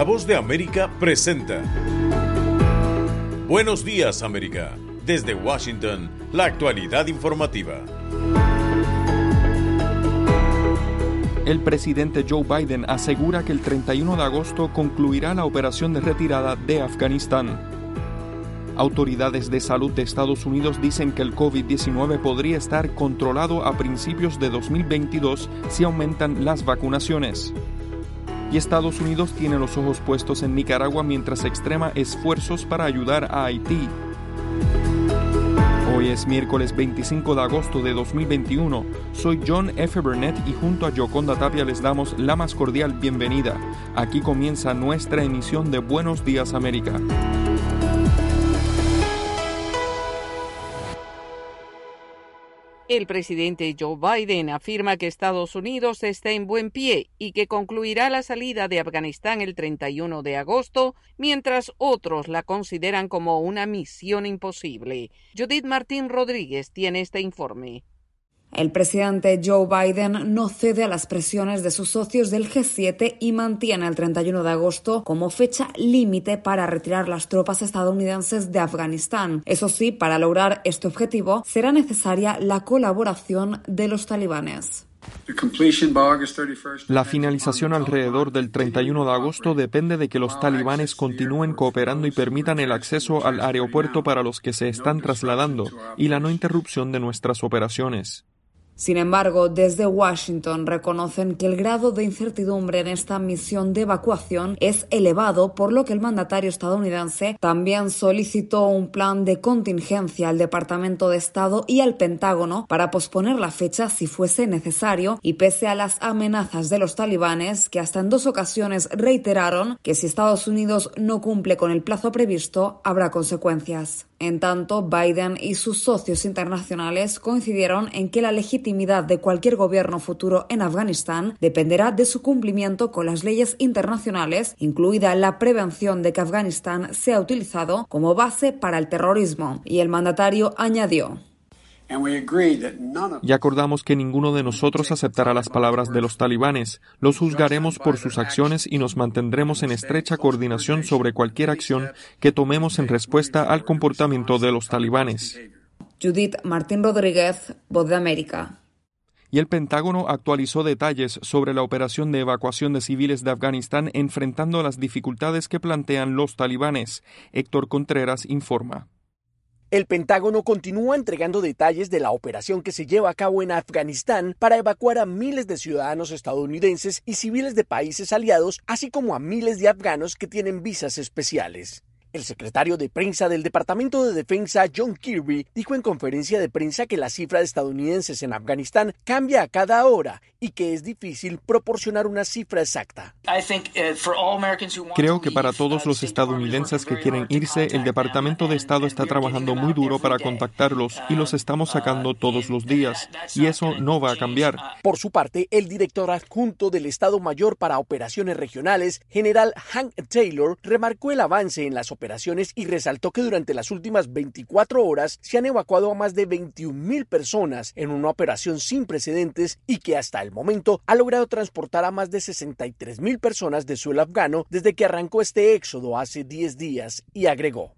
La voz de América presenta. Buenos días América. Desde Washington, la actualidad informativa. El presidente Joe Biden asegura que el 31 de agosto concluirá la operación de retirada de Afganistán. Autoridades de salud de Estados Unidos dicen que el COVID-19 podría estar controlado a principios de 2022 si aumentan las vacunaciones. Y Estados Unidos tiene los ojos puestos en Nicaragua mientras extrema esfuerzos para ayudar a Haití. Hoy es miércoles 25 de agosto de 2021. Soy John F. Burnett y junto a Yoconda Tapia les damos la más cordial bienvenida. Aquí comienza nuestra emisión de Buenos Días América. El presidente Joe Biden afirma que Estados Unidos está en buen pie y que concluirá la salida de Afganistán el 31 de agosto, mientras otros la consideran como una misión imposible. Judith Martín Rodríguez tiene este informe. El presidente Joe Biden no cede a las presiones de sus socios del G7 y mantiene el 31 de agosto como fecha límite para retirar las tropas estadounidenses de Afganistán. Eso sí, para lograr este objetivo será necesaria la colaboración de los talibanes. La finalización alrededor del 31 de agosto depende de que los talibanes continúen cooperando y permitan el acceso al aeropuerto para los que se están trasladando y la no interrupción de nuestras operaciones. Sin embargo, desde Washington reconocen que el grado de incertidumbre en esta misión de evacuación es elevado, por lo que el mandatario estadounidense también solicitó un plan de contingencia al Departamento de Estado y al Pentágono para posponer la fecha si fuese necesario y pese a las amenazas de los talibanes que hasta en dos ocasiones reiteraron que si Estados Unidos no cumple con el plazo previsto habrá consecuencias. En tanto, Biden y sus socios internacionales coincidieron en que la legitimidad de cualquier gobierno futuro en Afganistán dependerá de su cumplimiento con las leyes internacionales, incluida la prevención de que Afganistán sea utilizado como base para el terrorismo. Y el mandatario añadió. Y acordamos que ninguno de nosotros aceptará las palabras de los talibanes. Los juzgaremos por sus acciones y nos mantendremos en estrecha coordinación sobre cualquier acción que tomemos en respuesta al comportamiento de los talibanes. Judith Martín Rodríguez, Voz de América. Y el Pentágono actualizó detalles sobre la operación de evacuación de civiles de Afganistán enfrentando las dificultades que plantean los talibanes. Héctor Contreras informa. El Pentágono continúa entregando detalles de la operación que se lleva a cabo en Afganistán para evacuar a miles de ciudadanos estadounidenses y civiles de países aliados, así como a miles de afganos que tienen visas especiales. El secretario de prensa del Departamento de Defensa, John Kirby, dijo en conferencia de prensa que la cifra de estadounidenses en Afganistán cambia a cada hora y que es difícil proporcionar una cifra exacta. Creo que para todos los estadounidenses que quieren irse, el Departamento de Estado está trabajando muy duro para contactarlos y los estamos sacando todos los días, y eso no va a cambiar. Por su parte, el director adjunto del Estado Mayor para Operaciones Regionales, general Hank Taylor, remarcó el avance en las operaciones y resaltó que durante las últimas 24 horas se han evacuado a más de 21 mil personas en una operación sin precedentes y que hasta el momento ha logrado transportar a más de 63 mil personas de suelo afgano desde que arrancó este éxodo hace 10 días y agregó.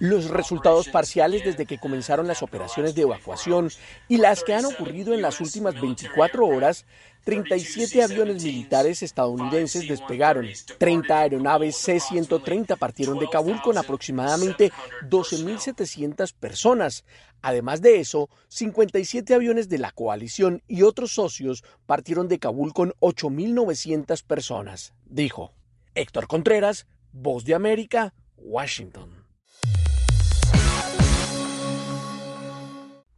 Los resultados parciales desde que comenzaron las operaciones de evacuación y las que han ocurrido en las últimas 24 horas 37 aviones militares estadounidenses despegaron, 30 aeronaves C-130 partieron de Kabul con aproximadamente 12.700 personas. Además de eso, 57 aviones de la coalición y otros socios partieron de Kabul con 8.900 personas, dijo. Héctor Contreras, Voz de América, Washington.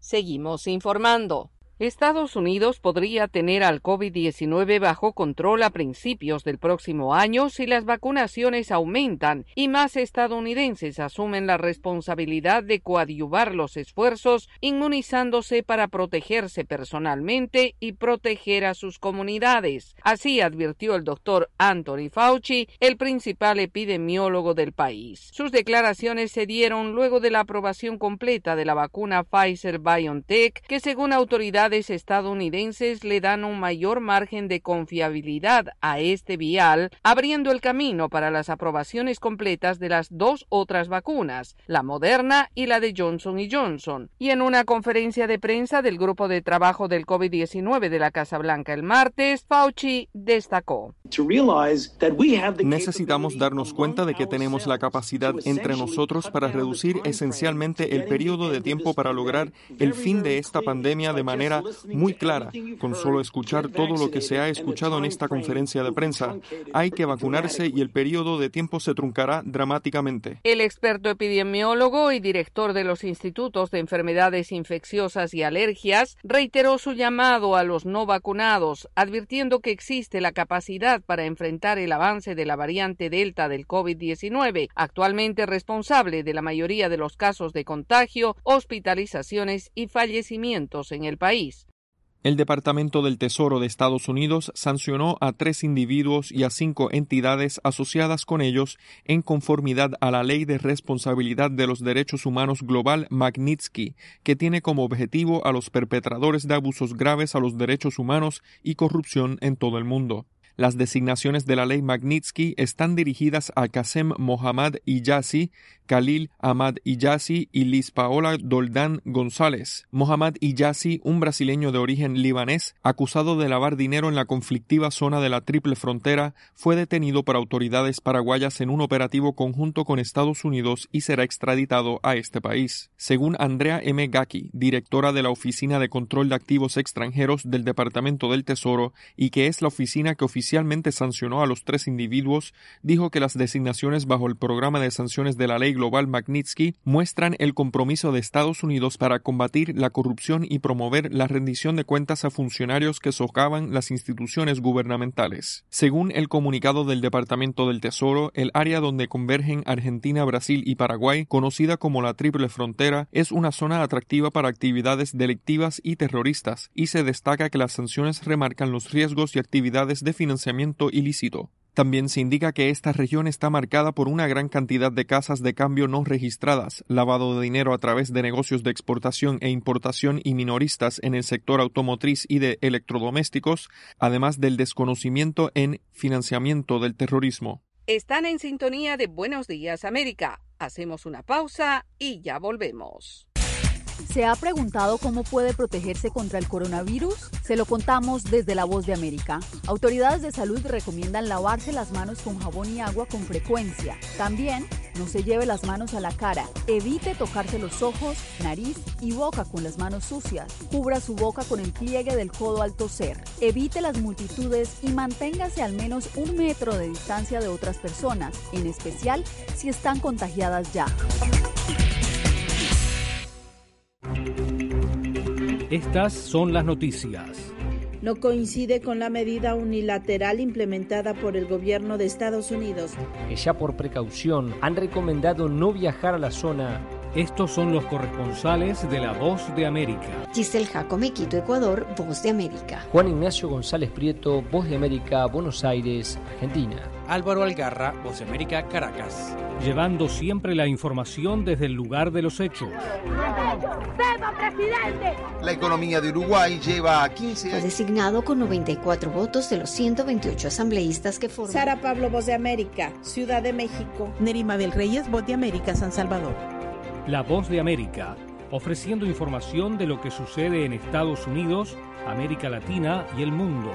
Seguimos informando. Estados Unidos podría tener al COVID-19 bajo control a principios del próximo año si las vacunaciones aumentan y más estadounidenses asumen la responsabilidad de coadyuvar los esfuerzos inmunizándose para protegerse personalmente y proteger a sus comunidades. Así advirtió el doctor Anthony Fauci, el principal epidemiólogo del país. Sus declaraciones se dieron luego de la aprobación completa de la vacuna Pfizer BioNTech, que según autoridades autoridades estadounidenses le dan un mayor margen de confiabilidad a este vial, abriendo el camino para las aprobaciones completas de las dos otras vacunas, la Moderna y la de Johnson Johnson. Y en una conferencia de prensa del grupo de trabajo del COVID-19 de la Casa Blanca el martes, Fauci destacó. Necesitamos darnos cuenta de que tenemos la capacidad entre nosotros para reducir esencialmente el periodo de tiempo para lograr el fin de esta pandemia de manera muy clara, con solo escuchar todo lo que se ha escuchado en esta conferencia de prensa. Hay que vacunarse y el periodo de tiempo se truncará dramáticamente. El experto epidemiólogo y director de los Institutos de Enfermedades Infecciosas y Alergias reiteró su llamado a los no vacunados, advirtiendo que existe la capacidad para enfrentar el avance de la variante Delta del COVID-19, actualmente responsable de la mayoría de los casos de contagio, hospitalizaciones y fallecimientos en el país. El Departamento del Tesoro de Estados Unidos sancionó a tres individuos y a cinco entidades asociadas con ellos en conformidad a la Ley de Responsabilidad de los Derechos Humanos Global Magnitsky, que tiene como objetivo a los perpetradores de abusos graves a los derechos humanos y corrupción en todo el mundo. Las designaciones de la ley Magnitsky están dirigidas a Qasem Mohammad Iyasi, Khalil Ahmad Iyasi y Liz Paola Doldán González. Mohammad Iyasi, un brasileño de origen libanés, acusado de lavar dinero en la conflictiva zona de la Triple Frontera, fue detenido por autoridades paraguayas en un operativo conjunto con Estados Unidos y será extraditado a este país. Según Andrea M. Gaki, directora de la Oficina de Control de Activos Extranjeros del Departamento del Tesoro y que es la oficina que oficialmente sancionó a los tres individuos, dijo que las designaciones bajo el programa de sanciones de la ley global Magnitsky muestran el compromiso de Estados Unidos para combatir la corrupción y promover la rendición de cuentas a funcionarios que socavan las instituciones gubernamentales. Según el comunicado del Departamento del Tesoro, el área donde convergen Argentina, Brasil y Paraguay, conocida como la Triple Frontera, es una zona atractiva para actividades delictivas y terroristas, y se destaca que las sanciones remarcan los riesgos y actividades de financiamiento ilícito. También se indica que esta región está marcada por una gran cantidad de casas de cambio no registradas, lavado de dinero a través de negocios de exportación e importación y minoristas en el sector automotriz y de electrodomésticos, además del desconocimiento en financiamiento del terrorismo. Están en sintonía de Buenos Días América. Hacemos una pausa y ya volvemos. ¿Se ha preguntado cómo puede protegerse contra el coronavirus? Se lo contamos desde La Voz de América. Autoridades de salud recomiendan lavarse las manos con jabón y agua con frecuencia. También no se lleve las manos a la cara. Evite tocarse los ojos, nariz y boca con las manos sucias. Cubra su boca con el pliegue del codo al toser. Evite las multitudes y manténgase al menos un metro de distancia de otras personas, en especial si están contagiadas ya. Estas son las noticias. No coincide con la medida unilateral implementada por el gobierno de Estados Unidos. Que ya por precaución han recomendado no viajar a la zona estos son los corresponsales de La Voz de América. Giselle Jacome, Quito, Ecuador, Voz de América. Juan Ignacio González Prieto, Voz de América, Buenos Aires, Argentina. Álvaro Algarra, Voz de América, Caracas. Llevando siempre la información desde el lugar de los hechos. presidente! La economía de Uruguay lleva 15 años. Fue designado con 94 votos de los 128 asambleístas que forman. Sara Pablo, Voz de América, Ciudad de México. Nerima del Reyes, Voz de América, San Salvador. La Voz de América, ofreciendo información de lo que sucede en Estados Unidos, América Latina y el mundo.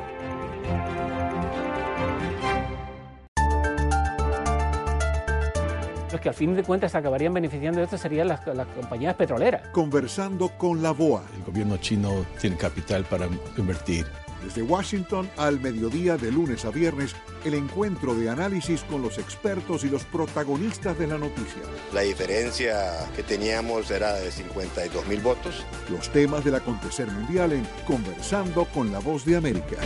Los que al fin de cuentas acabarían beneficiando de esto serían las, las, compañías petroleras. Conversando con la BOA. El gobierno chino tiene capital para invertir desde Washington al mediodía de lunes a viernes, el encuentro de análisis con los expertos y los protagonistas de la noticia. La diferencia que teníamos era de 52 mil votos. Los temas del acontecer mundial en Conversando con la Voz de América.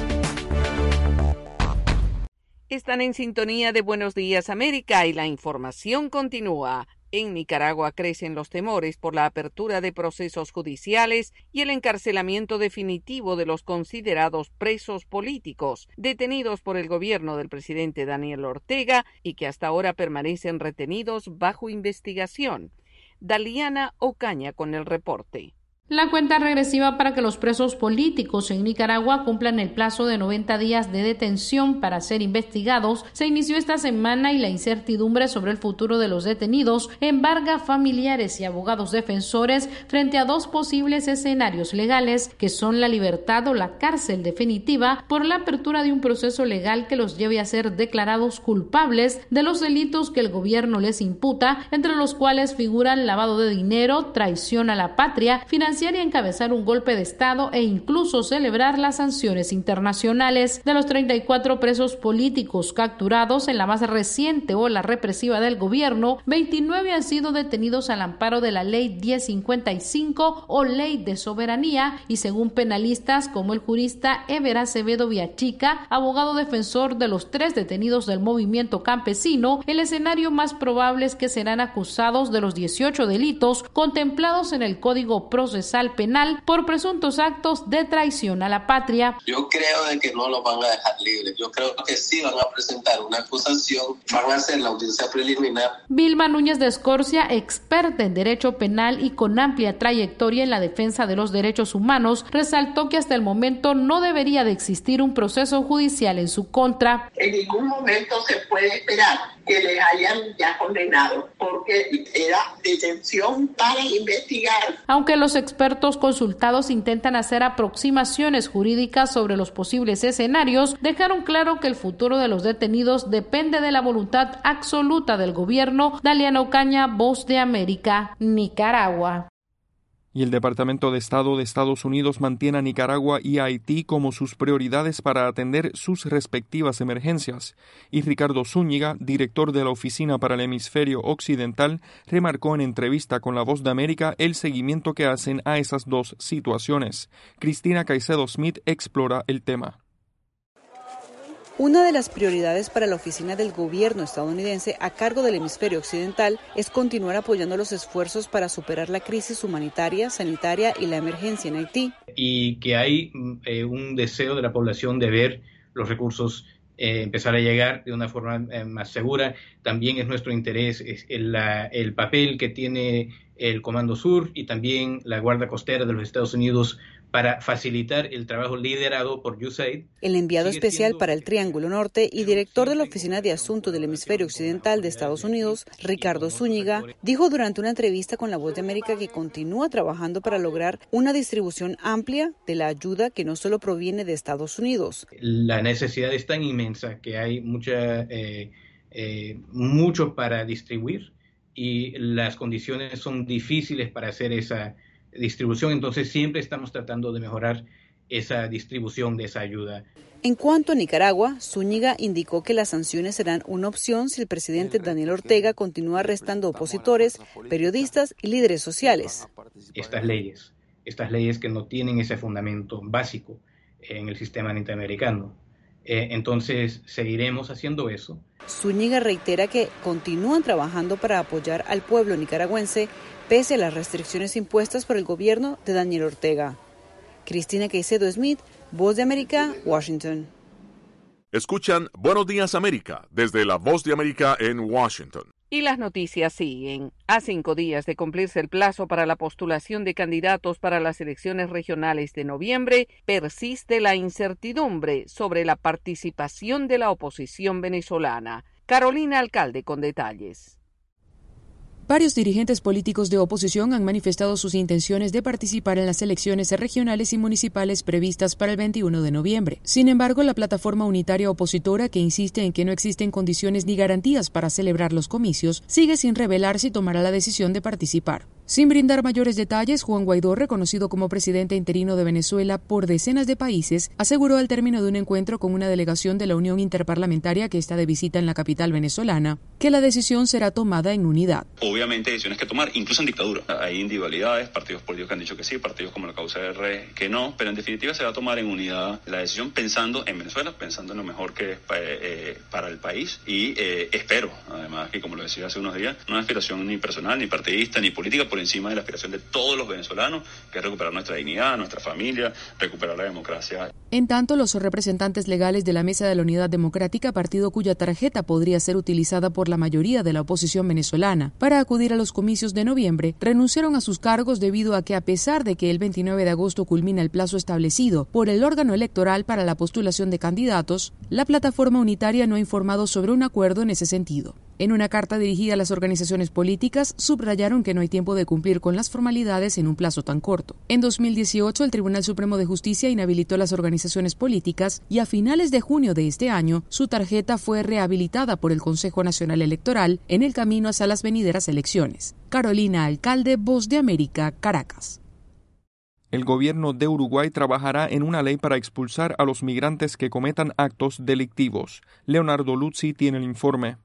Están en sintonía de Buenos Días América y la información continúa. En Nicaragua crecen los temores por la apertura de procesos judiciales y el encarcelamiento definitivo de los considerados presos políticos detenidos por el gobierno del presidente Daniel Ortega y que hasta ahora permanecen retenidos bajo investigación. Daliana Ocaña con el reporte. La cuenta regresiva para que los presos políticos en Nicaragua cumplan el plazo de 90 días de detención para ser investigados se inició esta semana y la incertidumbre sobre el futuro de los detenidos embarga familiares y abogados defensores frente a dos posibles escenarios legales que son la libertad o la cárcel definitiva por la apertura de un proceso legal que los lleve a ser declarados culpables de los delitos que el gobierno les imputa, entre los cuales figuran lavado de dinero, traición a la patria, financiación y encabezar un golpe de Estado e incluso celebrar las sanciones internacionales. De los 34 presos políticos capturados en la más reciente ola represiva del gobierno, 29 han sido detenidos al amparo de la Ley 1055 o Ley de Soberanía y según penalistas como el jurista Ever Acevedo Viachica, abogado defensor de los tres detenidos del movimiento campesino, el escenario más probable es que serán acusados de los 18 delitos contemplados en el Código Procesal Penal por presuntos actos de traición a la patria. Yo creo de que no lo van a dejar libre. Yo creo que sí van a presentar una acusación, van a hacer la audiencia preliminar. Vilma Núñez de Escorcia, experta en derecho penal y con amplia trayectoria en la defensa de los derechos humanos, resaltó que hasta el momento no debería de existir un proceso judicial en su contra. En ningún momento se puede esperar que le hayan ya condenado, porque era detención para investigar. Aunque los expertos consultados intentan hacer aproximaciones jurídicas sobre los posibles escenarios, dejaron claro que el futuro de los detenidos depende de la voluntad absoluta del gobierno. Daliano Ocaña, Voz de América, Nicaragua y el Departamento de Estado de Estados Unidos mantiene a Nicaragua y Haití como sus prioridades para atender sus respectivas emergencias. Y Ricardo Zúñiga, director de la Oficina para el Hemisferio Occidental, remarcó en entrevista con La Voz de América el seguimiento que hacen a esas dos situaciones. Cristina Caicedo Smith explora el tema. Una de las prioridades para la oficina del gobierno estadounidense a cargo del hemisferio occidental es continuar apoyando los esfuerzos para superar la crisis humanitaria, sanitaria y la emergencia en Haití. Y que hay mm, eh, un deseo de la población de ver los recursos eh, empezar a llegar de una forma eh, más segura. También es nuestro interés el, el papel que tiene el Comando Sur y también la Guardia Costera de los Estados Unidos para facilitar el trabajo liderado por USAID. El enviado especial para el Triángulo Norte y director de la Oficina de Asuntos del Hemisferio Occidental de Estados Unidos, Ricardo Zúñiga, dijo durante una entrevista con La Voz de América que continúa trabajando para lograr una distribución amplia de la ayuda que no solo proviene de Estados Unidos. La necesidad es tan inmensa que hay mucha, eh, eh, mucho para distribuir y las condiciones son difíciles para hacer esa distribución, entonces siempre estamos tratando de mejorar esa distribución de esa ayuda. En cuanto a Nicaragua, Zúñiga indicó que las sanciones serán una opción si el presidente Daniel Ortega continúa arrestando opositores, periodistas y líderes sociales. Estas leyes, estas leyes que no tienen ese fundamento básico en el sistema interamericano. Eh, entonces, seguiremos haciendo eso. Zúñiga reitera que continúan trabajando para apoyar al pueblo nicaragüense pese a las restricciones impuestas por el gobierno de Daniel Ortega. Cristina Caicedo Smith, Voz de América, Washington. Escuchan Buenos Días América desde la Voz de América en Washington. Y las noticias siguen. A cinco días de cumplirse el plazo para la postulación de candidatos para las elecciones regionales de noviembre, persiste la incertidumbre sobre la participación de la oposición venezolana. Carolina Alcalde con detalles. Varios dirigentes políticos de oposición han manifestado sus intenciones de participar en las elecciones regionales y municipales previstas para el 21 de noviembre. Sin embargo, la plataforma unitaria opositora, que insiste en que no existen condiciones ni garantías para celebrar los comicios, sigue sin revelar si tomará la decisión de participar. Sin brindar mayores detalles, Juan Guaidó, reconocido como presidente interino de Venezuela por decenas de países, aseguró al término de un encuentro con una delegación de la Unión Interparlamentaria que está de visita en la capital venezolana, que la decisión será tomada en unidad. Obviamente hay decisiones que tomar, incluso en dictadura. Hay individualidades, partidos políticos que han dicho que sí, partidos como la causa R que no, pero en definitiva se va a tomar en unidad la decisión pensando en Venezuela, pensando en lo mejor que es eh, para el país y eh, espero, además, que como lo decía hace unos días, no es aspiración ni personal, ni partidista, ni política, encima de la aspiración de todos los venezolanos, que es recuperar nuestra dignidad, nuestra familia, recuperar la democracia. En tanto, los representantes legales de la Mesa de la Unidad Democrática, partido cuya tarjeta podría ser utilizada la mayoría de la oposición venezolana para acudir a los comicios de noviembre, renunciaron a sus cargos debido a que, a pesar de que el 29 de agosto culmina el plazo establecido por el órgano electoral para la postulación de candidatos, la plataforma unitaria no ha informado sobre un acuerdo en ese sentido. En una carta dirigida a las organizaciones políticas, subrayaron que no hay tiempo de cumplir con las formalidades en un plazo tan corto. En 2018, el Tribunal Supremo de Justicia inhabilitó las organizaciones políticas y a finales de junio de este año, su tarjeta fue rehabilitada por el Consejo Nacional Electoral en el camino hacia las venideras elecciones. Carolina Alcalde, Voz de América, Caracas. El gobierno de Uruguay trabajará en una ley para expulsar a los migrantes que cometan actos delictivos. Leonardo Luzzi tiene el informe.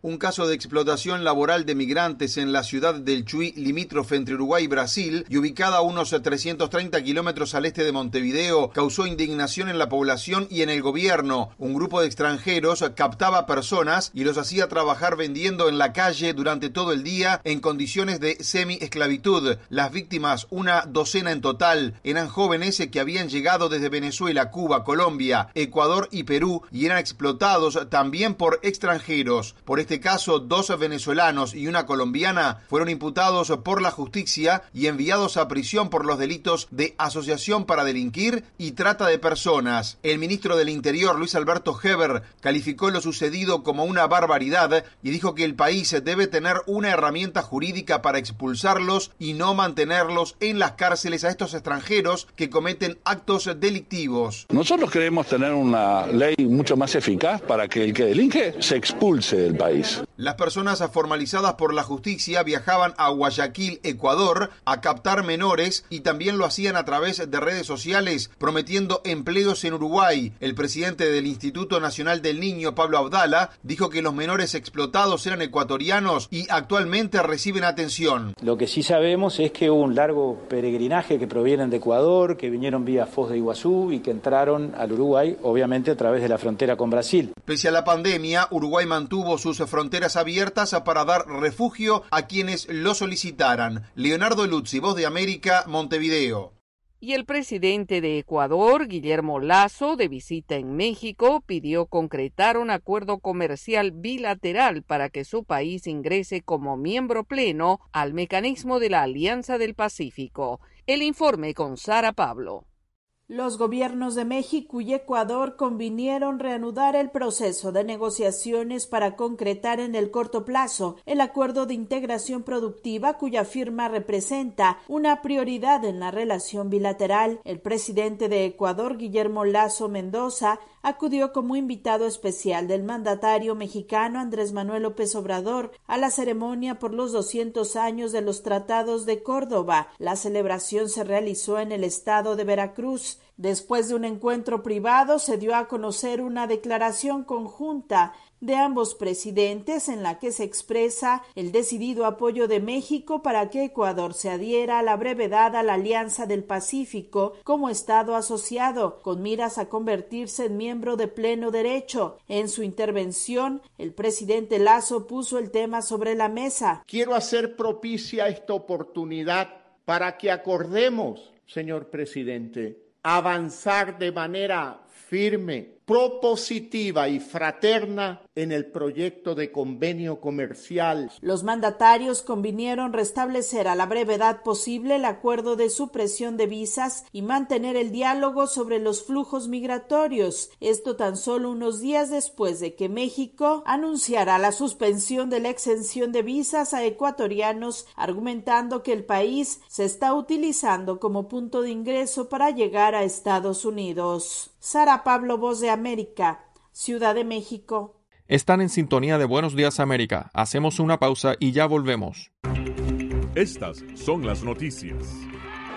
Un caso de explotación laboral de migrantes en la ciudad del Chuy, limítrofe entre Uruguay y Brasil, y ubicada a unos 330 kilómetros al este de Montevideo, causó indignación en la población y en el gobierno. Un grupo de extranjeros captaba personas y los hacía trabajar vendiendo en la calle durante todo el día en condiciones de semi-esclavitud. Las víctimas, una docena en total, eran jóvenes que habían llegado desde Venezuela, Cuba, Colombia, Ecuador y Perú y eran explotados también por extranjeros. Este caso, dos venezolanos y una colombiana fueron imputados por la justicia y enviados a prisión por los delitos de asociación para delinquir y trata de personas. El ministro del Interior, Luis Alberto Heber, calificó lo sucedido como una barbaridad y dijo que el país debe tener una herramienta jurídica para expulsarlos y no mantenerlos en las cárceles a estos extranjeros que cometen actos delictivos. Nosotros queremos tener una ley mucho más eficaz para que el que delinque se expulse del país. Las personas formalizadas por la justicia viajaban a Guayaquil, Ecuador, a captar menores y también lo hacían a través de redes sociales, prometiendo empleos en Uruguay. El presidente del Instituto Nacional del Niño, Pablo Abdala, dijo que los menores explotados eran ecuatorianos y actualmente reciben atención. Lo que sí sabemos es que hubo un largo peregrinaje que provienen de Ecuador, que vinieron vía Foz de Iguazú y que entraron al Uruguay, obviamente a través de la frontera con Brasil. Pese a la pandemia, Uruguay mantuvo sus fronteras abiertas para dar refugio a quienes lo solicitaran. Leonardo Luzzi, Voz de América, Montevideo. Y el presidente de Ecuador, Guillermo Lazo, de visita en México, pidió concretar un acuerdo comercial bilateral para que su país ingrese como miembro pleno al mecanismo de la Alianza del Pacífico. El informe con Sara Pablo. Los gobiernos de México y Ecuador convinieron reanudar el proceso de negociaciones para concretar en el corto plazo el acuerdo de integración productiva cuya firma representa una prioridad en la relación bilateral. El presidente de Ecuador, Guillermo Lazo Mendoza, acudió como invitado especial del mandatario mexicano Andrés Manuel López Obrador a la ceremonia por los 200 años de los tratados de Córdoba. La celebración se realizó en el estado de Veracruz. Después de un encuentro privado se dio a conocer una declaración conjunta de ambos presidentes en la que se expresa el decidido apoyo de México para que Ecuador se adhiera a la brevedad a la Alianza del Pacífico como Estado asociado, con miras a convertirse en miembro de pleno derecho. En su intervención, el presidente Lazo puso el tema sobre la mesa. Quiero hacer propicia esta oportunidad para que acordemos, señor presidente, avanzar de manera firme, propositiva y fraterna en el proyecto de convenio comercial. Los mandatarios convinieron restablecer a la brevedad posible el acuerdo de supresión de visas y mantener el diálogo sobre los flujos migratorios. Esto tan solo unos días después de que México anunciara la suspensión de la exención de visas a ecuatorianos, argumentando que el país se está utilizando como punto de ingreso para llegar a Estados Unidos. Sara Pablo, Voz de América, Ciudad de México. Están en sintonía de Buenos Días América. Hacemos una pausa y ya volvemos. Estas son las noticias.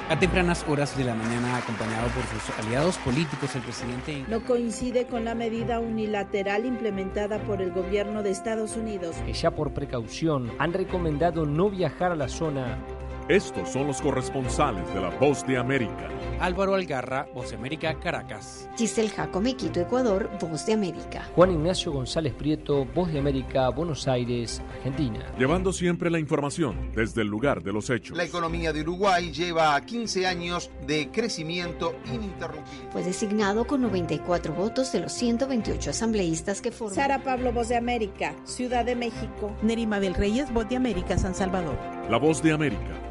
A tempranas horas de la mañana, acompañado por sus aliados políticos, el presidente... No coincide con la medida unilateral implementada por el gobierno de Estados Unidos. Que ya por precaución han recomendado no viajar a la zona Estos son los corresponsales de la Voz de América. Álvaro Algarra, Voz de América, Caracas. Giselle Jacome, Quito, Ecuador, Voz de América. Juan Ignacio González Prieto, Voz de América, Buenos Aires, Argentina. Llevando siempre la información desde el lugar de los hechos. La economía de Uruguay lleva 15 años de crecimiento ininterrumpido. Fue designado con 94 votos de los 128 asambleístas que forman. Sara Pablo, Voz de América, Ciudad de México. Nerima del Reyes, Voz de América, San Salvador. La Voz de América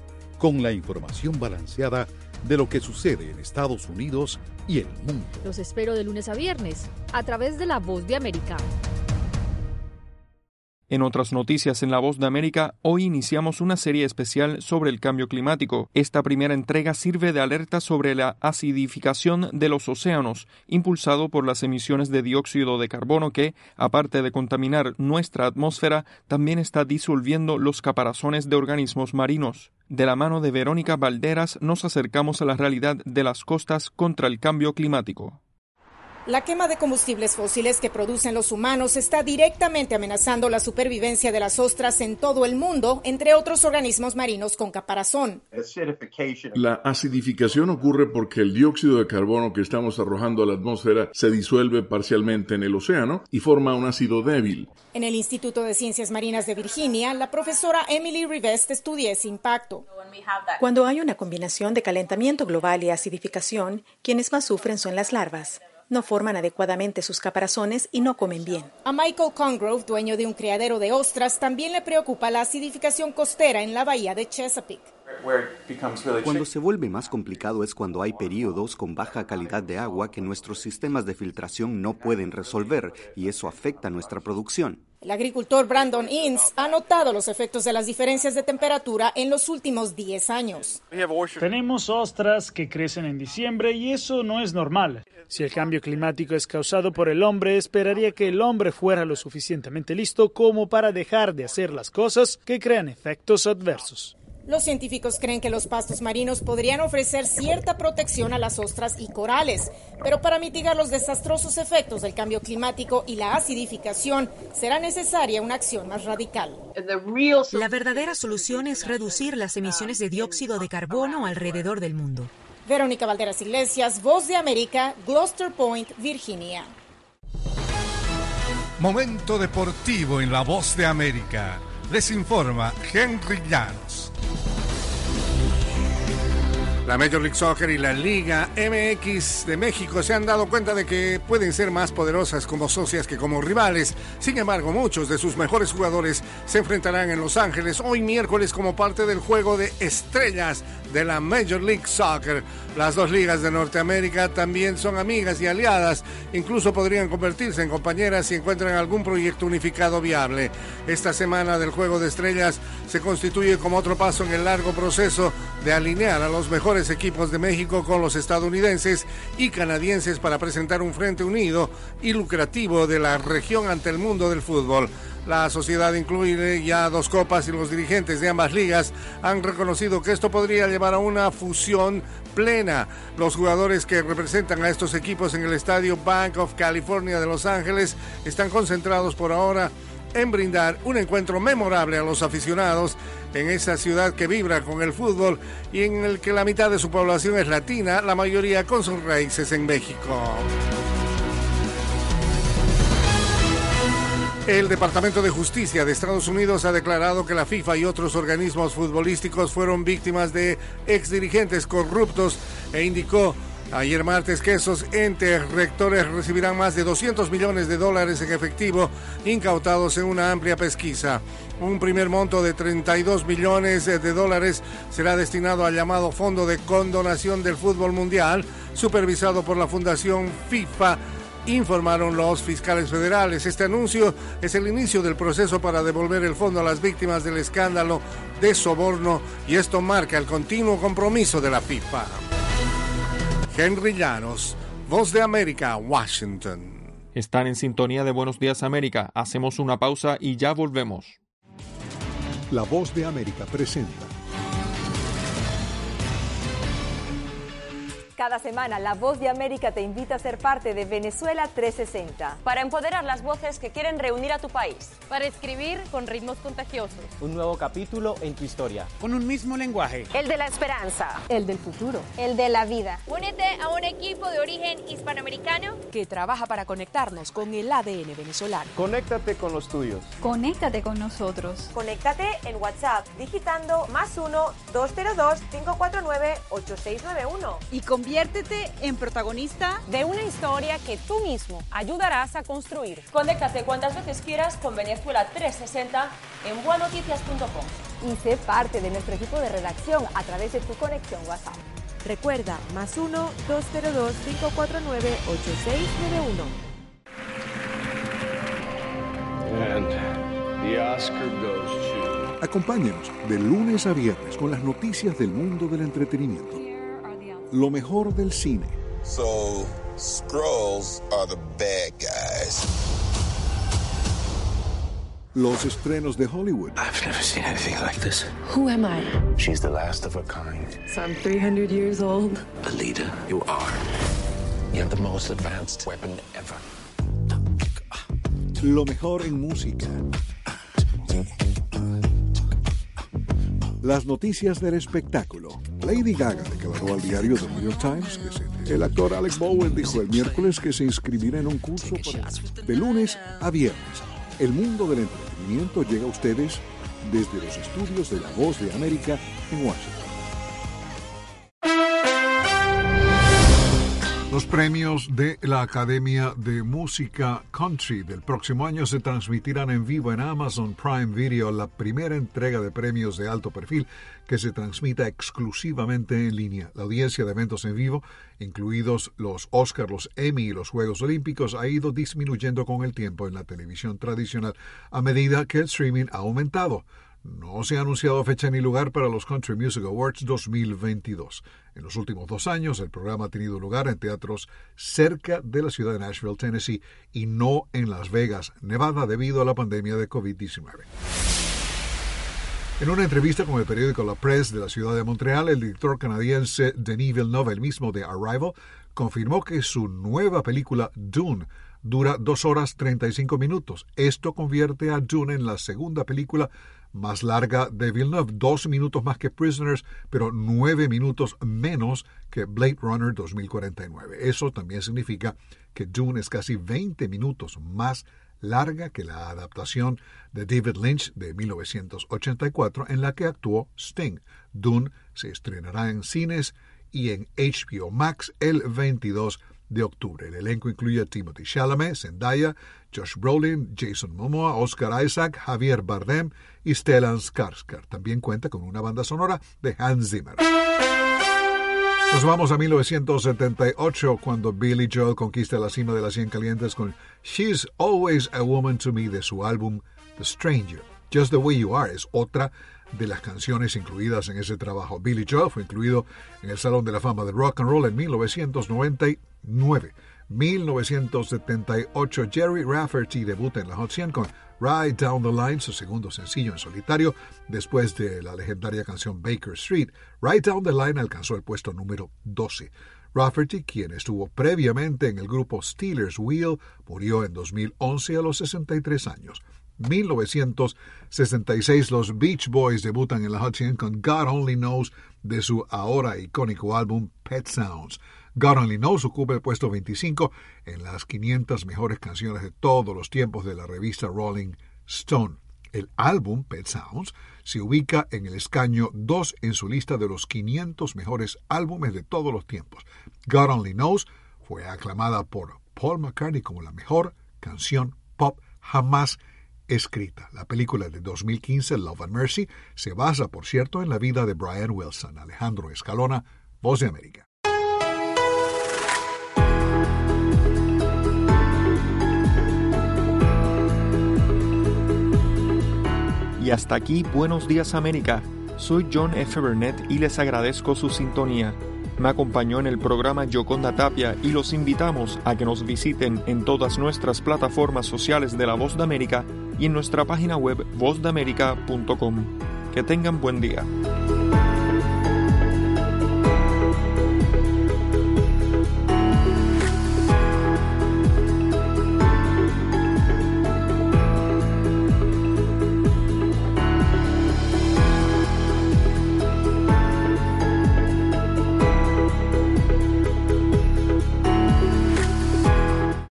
con la información balanceada de lo que sucede en Estados Unidos y el mundo. Los espero de lunes a viernes a través de La Voz de América. En otras noticias en La Voz de América, hoy iniciamos una serie especial sobre el cambio climático. Esta primera entrega sirve de alerta sobre la acidificación de los océanos, impulsado por las emisiones de dióxido de carbono que, aparte de contaminar nuestra atmósfera, también está disolviendo los caparazones de organismos marinos. De la mano de Verónica Valderas nos acercamos a la realidad de las costas contra el cambio climático. La quema de combustibles fósiles que producen los humanos está directamente amenazando la supervivencia de las ostras en todo el mundo, entre otros organismos marinos con caparazón. La acidificación ocurre porque el dióxido de carbono que estamos arrojando a la atmósfera se disuelve parcialmente en el océano y forma un ácido débil. En el Instituto de Ciencias Marinas de Virginia, la profesora Emily Rivest estudia ese impacto. Cuando hay una combinación de calentamiento global y acidificación, quienes más sufren son las larvas no forman adecuadamente sus caparazones y no comen bien. A Michael Congrove, dueño de un criadero de ostras, también le preocupa la acidificación costera en la bahía de Chesapeake. Cuando se vuelve más complicado es cuando hay periodos con baja calidad de agua que nuestros sistemas de filtración no pueden resolver y eso afecta nuestra producción. El agricultor Brandon Inns ha notado los efectos de las diferencias de temperatura en los últimos 10 años. Tenemos ostras que crecen en diciembre y eso no es normal. Si el cambio climático es causado por el hombre, esperaría que el hombre fuera lo suficientemente listo como para dejar de hacer las cosas que crean efectos adversos. Los científicos creen que los pastos marinos podrían ofrecer cierta protección a las ostras y corales, pero para mitigar los desastrosos efectos del cambio climático y la acidificación será necesaria una acción más radical. La verdadera solución es reducir las emisiones de dióxido de carbono alrededor del mundo. Verónica Valderas Iglesias, Voz de América, Gloucester Point, Virginia. Momento deportivo en la Voz de América. Les informa Henry Llanos. La Major League Soccer y la Liga MX de México se han dado cuenta de que pueden ser más poderosas como socias que como rivales. Sin embargo, muchos de sus mejores jugadores se enfrentarán en Los Ángeles hoy miércoles como parte del juego de estrellas de la Major League Soccer. Las dos ligas de Norteamérica también son amigas y aliadas, incluso podrían convertirse en compañeras si encuentran algún proyecto unificado viable. Esta semana del Juego de Estrellas se constituye como otro paso en el largo proceso de alinear a los mejores equipos de México con los estadounidenses y canadienses para presentar un frente unido y lucrativo de la región ante el mundo del fútbol. La sociedad incluye ya dos copas y los dirigentes de ambas ligas han reconocido que esto podría llevar a una fusión plena. Los jugadores que representan a estos equipos en el estadio Bank of California de Los Ángeles están concentrados por ahora en brindar un encuentro memorable a los aficionados en esa ciudad que vibra con el fútbol y en el que la mitad de su población es latina, la mayoría con sus raíces en México. El Departamento de Justicia de Estados Unidos ha declarado que la FIFA y otros organismos futbolísticos fueron víctimas de exdirigentes corruptos e indicó ayer martes que esos entes rectores recibirán más de 200 millones de dólares en efectivo incautados en una amplia pesquisa. Un primer monto de 32 millones de dólares será destinado al llamado Fondo de Condonación del Fútbol Mundial, supervisado por la Fundación FIFA informaron los fiscales federales. Este anuncio es el inicio del proceso para devolver el fondo a las víctimas del escándalo de soborno y esto marca el continuo compromiso de la FIFA. Henry Llanos, Voz de América, Washington. Están en sintonía de Buenos Días América. Hacemos una pausa y ya volvemos. La Voz de América presenta Cada semana, La Voz de América te invita a ser parte de Venezuela 360. Para empoderar las voces que quieren reunir a tu país. Para escribir con ritmos contagiosos. Un nuevo capítulo en tu historia. Con un mismo lenguaje. El de la esperanza. El del futuro. El de la vida. Únete a un equipo de origen hispanoamericano que trabaja para conectarnos con el ADN venezolano. Conéctate con los tuyos. Conéctate con nosotros. Conéctate en WhatsApp digitando más 1-202-549-8691. Y con Conviértete en protagonista de una historia que tú mismo ayudarás a construir. Conéctate cuantas veces quieras con Venezuela 360 en buenoticias.com. Y sé parte de nuestro equipo de redacción a través de tu conexión WhatsApp. Recuerda, más 1-202-549-8691. Acompáñenos de lunes a viernes con las noticias del mundo del entretenimiento lo mejor del cine. So, Skrulls are the bad guys. Los estrenos de Hollywood. I've never seen anything like this. Who am I? She's the last of her kind. So I'm 300 years old. A leader, you are. You have the most advanced weapon ever. Lo mejor en música. Las noticias del espectáculo. Lady Gaga declaró al diario The New York Times que el actor Alex Bowen dijo el miércoles que se inscribirá en un curso de lunes a viernes. El mundo del entretenimiento llega a ustedes desde los estudios de La Voz de América en Washington. Los premios de la Academia de Música Country del próximo año se transmitirán en vivo en Amazon Prime Video, la primera entrega de premios de alto perfil que se transmita exclusivamente en línea. La audiencia de eventos en vivo, incluidos los Oscars, los Emmy y los Juegos Olímpicos, ha ido disminuyendo con el tiempo en la televisión tradicional a medida que el streaming ha aumentado. No se ha anunciado fecha ni lugar para los Country Music Awards 2022. En los últimos dos años, el programa ha tenido lugar en teatros cerca de la ciudad de Nashville, Tennessee, y no en Las Vegas, Nevada, debido a la pandemia de COVID-19. En una entrevista con el periódico La Presse de la ciudad de Montreal, el director canadiense Denis Villeneuve, el mismo de Arrival, confirmó que su nueva película Dune dura dos horas 35 minutos. Esto convierte a Dune en la segunda película más larga de Villeneuve, dos minutos más que Prisoners, pero nueve minutos menos que Blade Runner 2049. Eso también significa que Dune es casi 20 minutos más larga que la adaptación de David Lynch de 1984 en la que actuó Sting. Dune se estrenará en cines y en HBO Max el 22 de octubre. El elenco incluye a Timothy Chalamet, Zendaya, Josh Brolin, Jason Momoa, Oscar Isaac, Javier Bardem y Stellan Skarsgård. También cuenta con una banda sonora de Hans Zimmer. Nos vamos a 1978 cuando Billy Joel conquista la cima de las 100 calientes con She's Always a Woman to Me de su álbum The Stranger. Just the Way You Are es otra de las canciones incluidas en ese trabajo. Billy Joel fue incluido en el Salón de la Fama de Rock and Roll en 1999. 1978, Jerry Rafferty debuta en la Hot 100 con Ride Down the Line, su segundo sencillo en solitario, después de la legendaria canción Baker Street. Ride Down the Line alcanzó el puesto número 12. Rafferty, quien estuvo previamente en el grupo Steelers Wheel, murió en 2011 a los 63 años. 1966 los Beach Boys debutan en la Hot 100 con God Only Knows de su ahora icónico álbum Pet Sounds. God Only Knows ocupa el puesto 25 en las 500 mejores canciones de todos los tiempos de la revista Rolling Stone. El álbum Pet Sounds se ubica en el escaño 2 en su lista de los 500 mejores álbumes de todos los tiempos. God Only Knows fue aclamada por Paul McCartney como la mejor canción pop jamás escrita. La película de 2015, Love and Mercy, se basa, por cierto, en la vida de Brian Wilson. Alejandro Escalona, Voz de América. Y hasta aquí, Buenos Días América. Soy John F. Burnett y les agradezco su sintonía. Me acompañó en el programa Yoconda Tapia y los invitamos a que nos visiten en todas nuestras plataformas sociales de La Voz de América y en nuestra página web vozdeamerica.com. Que tengan buen día.